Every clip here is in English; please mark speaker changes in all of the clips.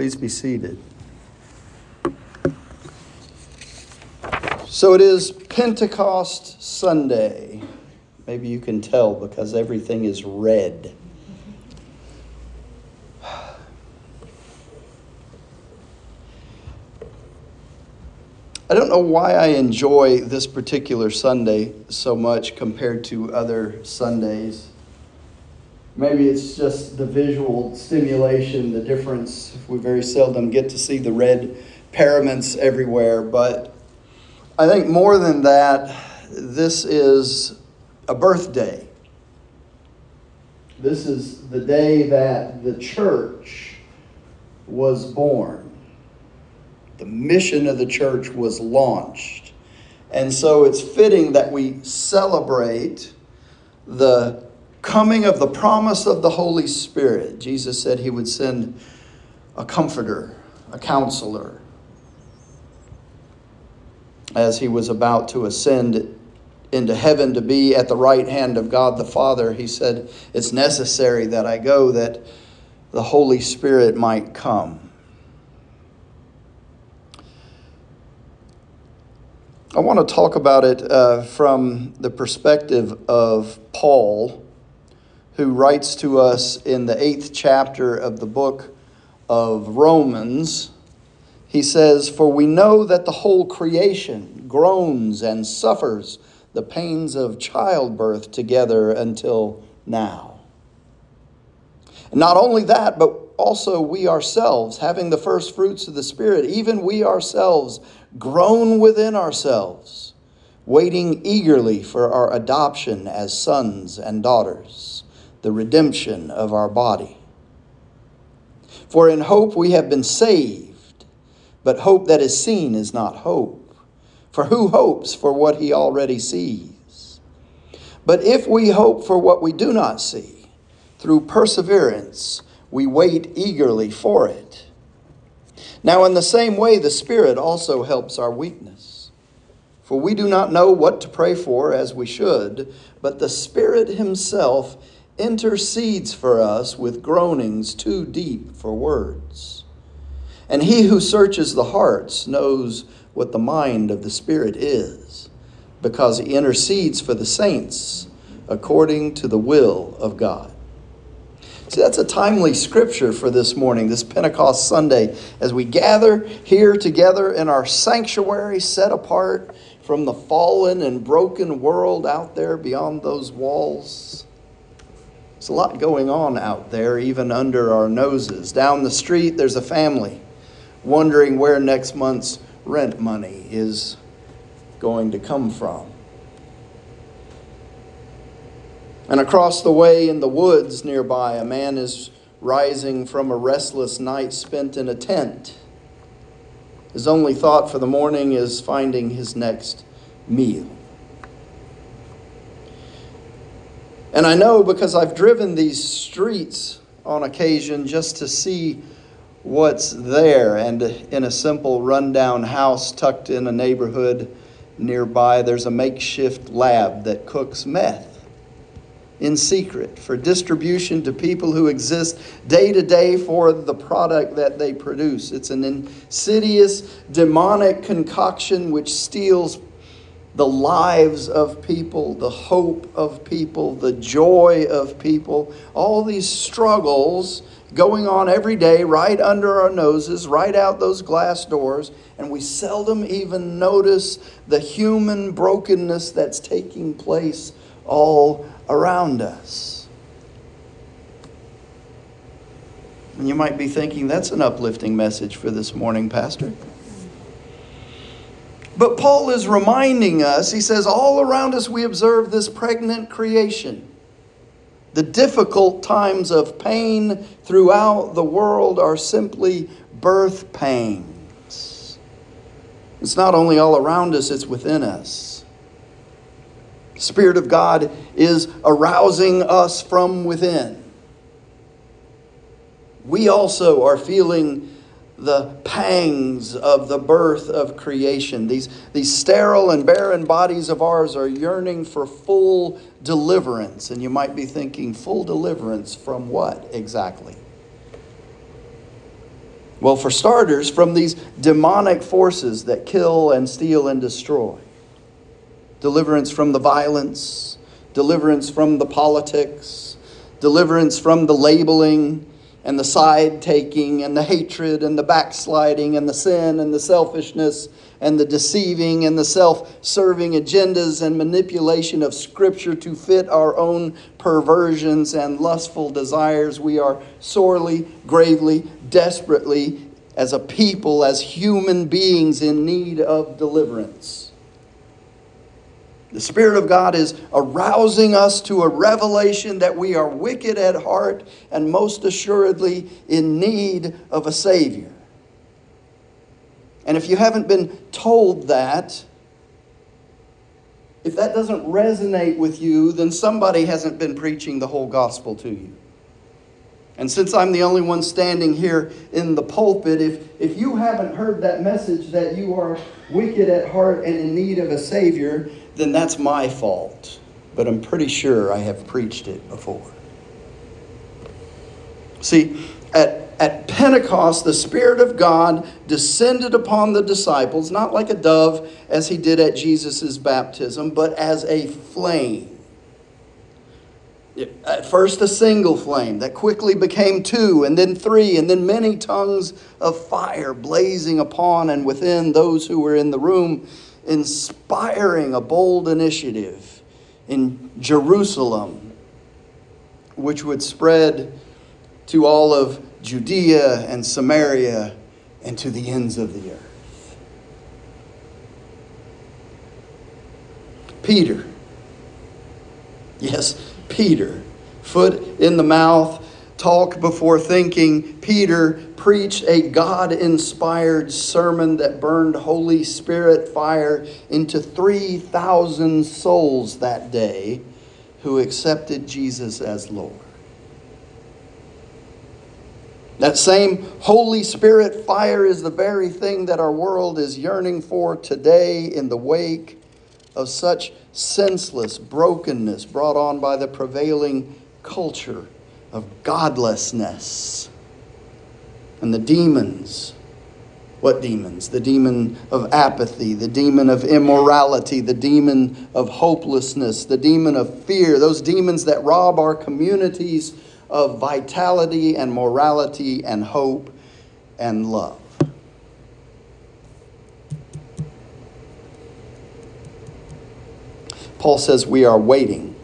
Speaker 1: Please be seated. So it is Pentecost Sunday. Maybe you can tell because everything is red. I don't know why I enjoy this particular Sunday so much compared to other Sundays. Maybe it's just the visual stimulation, the difference. We very seldom get to see the red paraments everywhere, but I think more than that, this is a birthday. This is the day that the church was born. The mission of the church was launched. And so it's fitting that we celebrate the coming of the promise of the Holy Spirit. Jesus said he would send a comforter, a counselor, as he was about to ascend into heaven to be at the right hand of God the Father. He said, It's necessary that I go that the Holy Spirit might come. I want to talk about it uh, from the perspective of Paul who writes to us in the eighth chapter of the book of Romans. He says, For we know that the whole creation groans and suffers the pains of childbirth together until now. And not only that, but also we ourselves, having the first fruits of the Spirit, even we ourselves groan within ourselves, waiting eagerly for our adoption as sons and daughters the redemption of our body. For in hope we have been saved, but hope that is seen is not hope. For who hopes for what he already sees? But if we hope for what we do not see, through perseverance we wait eagerly for it. Now, in the same way, the Spirit also helps our weakness. For we do not know what to pray for as we should, but the Spirit Himself intercedes for us with groanings too deep for words. And he who searches the hearts knows what the mind of the Spirit is, because he intercedes for the saints according to the will of God. See, that's a timely scripture for this morning, this Pentecost Sunday, as we gather here together in our sanctuary set apart from the fallen and broken world out there beyond those walls. There's a lot going on out there, even under our noses. Down the street, there's a family wondering where next month's rent money is going to come from. And across the way in the woods nearby, a man is rising from a restless night spent in a tent. His only thought for the morning is finding his next meal. And I know because I've driven these streets on occasion just to see what's there. And in a simple rundown house tucked in a neighborhood nearby, there's a makeshift lab that cooks meth in secret for distribution to people who exist day to day for the product that they produce. It's an insidious, demonic concoction which steals the lives of people, the hope of people, the joy of people, all these struggles going on every day right under our noses, right out those glass doors, and we seldom even notice the human brokenness that's taking place all around us. And you might be thinking, that's an uplifting message for this morning, Pastor. But Paul is reminding us, he says, all around us we observe this pregnant creation. The difficult times of pain throughout the world are simply birth pains. It's not only all around us, it's within us. The Spirit of God is arousing us from within. We also are feeling the pangs of the birth of creation. These, these sterile and barren bodies of ours are yearning for full deliverance. And you might be thinking, full deliverance from what exactly? Well, for starters, from these demonic forces that kill and steal and destroy. Deliverance from the violence, deliverance from the politics, deliverance from the labeling and the side taking and the hatred and the backsliding and the sin and the selfishness and the deceiving and the self serving agendas and manipulation of Scripture to fit our own perversions and lustful desires. We are sorely, gravely, desperately, as a people, as human beings in need of deliverance. The Spirit of God is arousing us to a revelation that we are wicked at heart and most assuredly in need of a Savior. And if you haven't been told that, if that doesn't resonate with you, then somebody hasn't been preaching the whole gospel to you. And since I'm the only one standing here in the pulpit, if, if you haven't heard that message that you are wicked at heart and in need of a Savior, then that's my fault. But I'm pretty sure I have preached it before. See, at at Pentecost, the Spirit of God descended upon the disciples, not like a dove as he did at Jesus' baptism, but as a flame. At first, a single flame that quickly became two, and then three, and then many tongues of fire blazing upon and within those who were in the room, inspiring a bold initiative in Jerusalem, which would spread to all of Judea and Samaria and to the ends of the earth. Peter, yes, Peter, foot in the mouth, talk before thinking. Peter preached a God inspired sermon that burned Holy Spirit fire into 3,000 souls that day who accepted Jesus as Lord. That same Holy Spirit fire is the very thing that our world is yearning for today in the wake of such senseless brokenness brought on by the prevailing culture of godlessness and the demons. What demons? The demon of apathy, the demon of immorality, the demon of hopelessness, the demon of fear, those demons that rob our communities of vitality and morality and hope and love. Paul says we are waiting.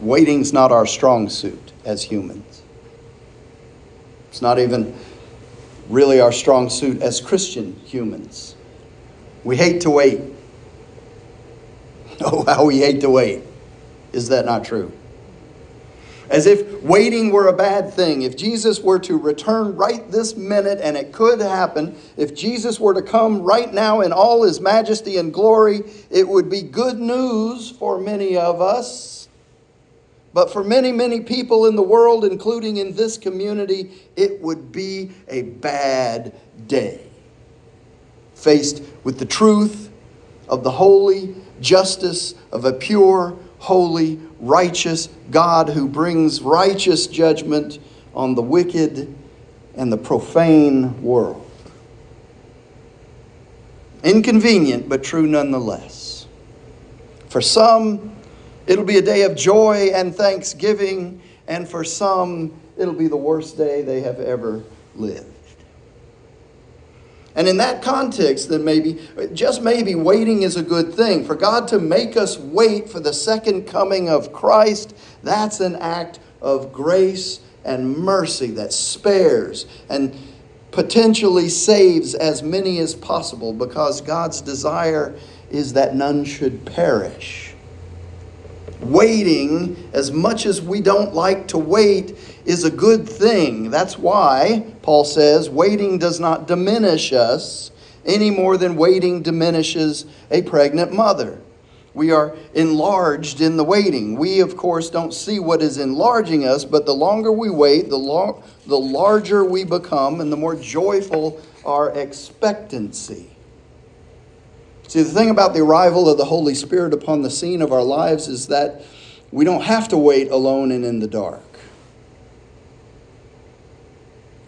Speaker 1: Waiting's not our strong suit as humans. It's not even really our strong suit as Christian humans. We hate to wait. Oh, how we hate to wait. Is that not true? As if waiting were a bad thing. If Jesus were to return right this minute, and it could happen, if Jesus were to come right now in all his majesty and glory, it would be good news for many of us. But for many, many people in the world, including in this community, it would be a bad day. Faced with the truth of the holy justice of a pure, holy, righteous God who brings righteous judgment on the wicked and the profane world. Inconvenient, but true nonetheless. For some, it'll be a day of joy and thanksgiving, and for some, it'll be the worst day they have ever lived. And in that context, then maybe, just maybe, waiting is a good thing. For God to make us wait for the second coming of Christ, that's an act of grace and mercy that spares and potentially saves as many as possible because God's desire is that none should perish. Waiting, as much as we don't like to wait, is a good thing. That's why, Paul says, waiting does not diminish us any more than waiting diminishes a pregnant mother. We are enlarged in the waiting. We, of course, don't see what is enlarging us, but the longer we wait, the, lo- the larger we become and the more joyful our expectancy. See, the thing about the arrival of the Holy Spirit upon the scene of our lives is that we don't have to wait alone and in the dark.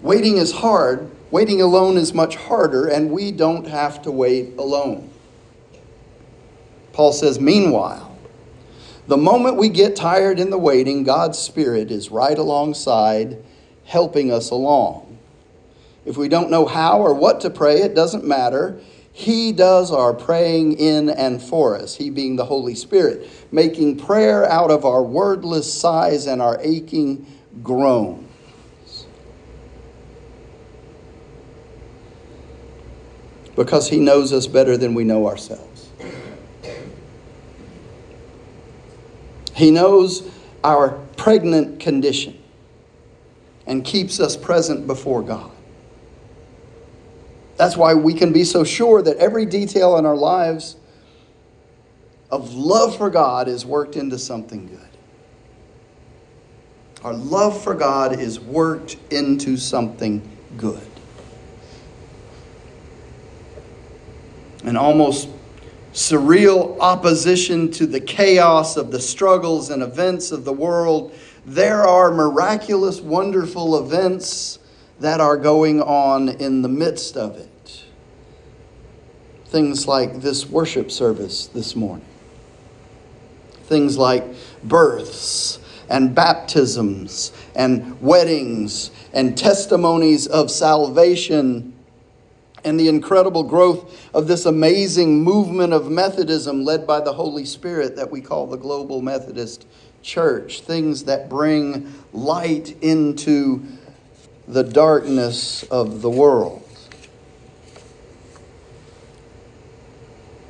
Speaker 1: Waiting is hard. Waiting alone is much harder, and we don't have to wait alone. Paul says, Meanwhile, the moment we get tired in the waiting, God's Spirit is right alongside, helping us along. If we don't know how or what to pray, it doesn't matter. He does our praying in and for us, He being the Holy Spirit, making prayer out of our wordless sighs and our aching groans. Because He knows us better than we know ourselves. He knows our pregnant condition and keeps us present before God. That's why we can be so sure that every detail in our lives of love for God is worked into something good. Our love for God is worked into something good. An almost surreal opposition to the chaos of the struggles and events of the world, there are miraculous, wonderful events that are going on in the midst of it. Things like this worship service this morning, things like births and baptisms and weddings and testimonies of salvation and the incredible growth of this amazing movement of Methodism led by the Holy Spirit that we call the Global Methodist Church. Things that bring light into the darkness of the world.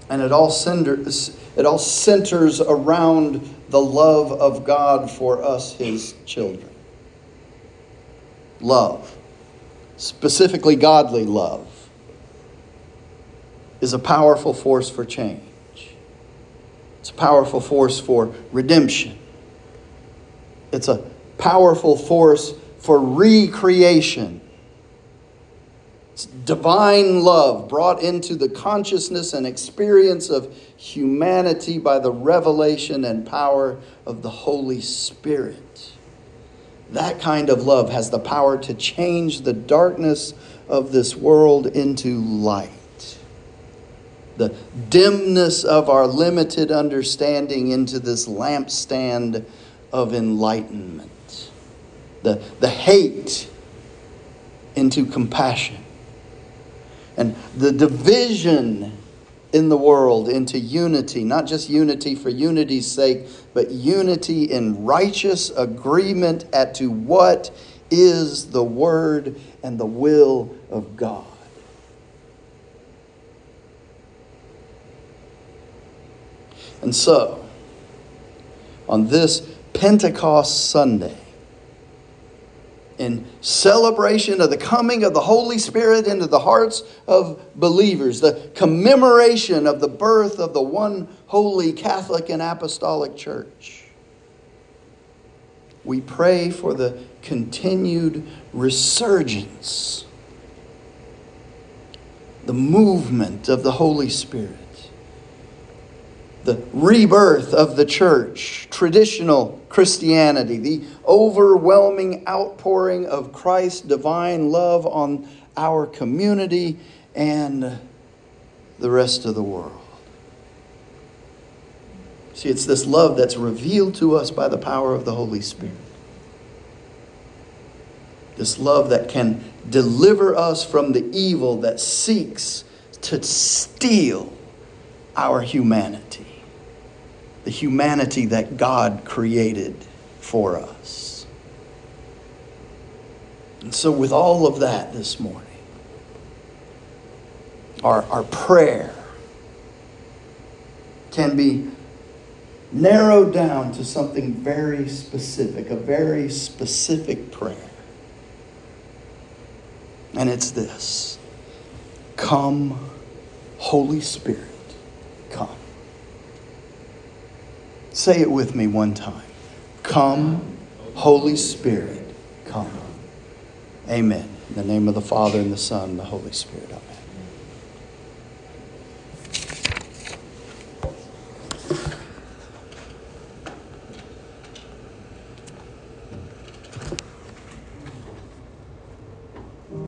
Speaker 1: And it all centers, it all centers around the love of God for us, his children. Love, specifically godly love, is a powerful force for change. It's a powerful force for redemption. It's a powerful force for recreation. Divine love brought into the consciousness and experience of humanity by the revelation and power of the Holy Spirit. That kind of love has the power to change the darkness of this world into light. The dimness of our limited understanding into this lampstand of enlightenment the, the hate into compassion, and the division in the world into unity, not just unity for unity's sake, but unity in righteous agreement at to what is the word and the will of God. And so, on this Pentecost Sunday, in celebration of the coming of the Holy Spirit into the hearts of believers, the commemoration of the birth of the one holy Catholic and Apostolic Church. We pray for the continued resurgence, the movement of the Holy Spirit the rebirth of the church, traditional Christianity, the overwhelming outpouring of Christ's divine love on our community and the rest of the world. See, it's this love that's revealed to us by the power of the Holy Spirit. This love that can deliver us from the evil that seeks to steal our humanity the humanity that God created for us. And so, with all of that this morning, our, our prayer can be narrowed down to something very specific, a very specific prayer. And it's this Come, Holy Spirit. Say it with me one time. Come, Holy Spirit, come. Amen. In the name of the Father, and the Son, and the Holy Spirit. Amen.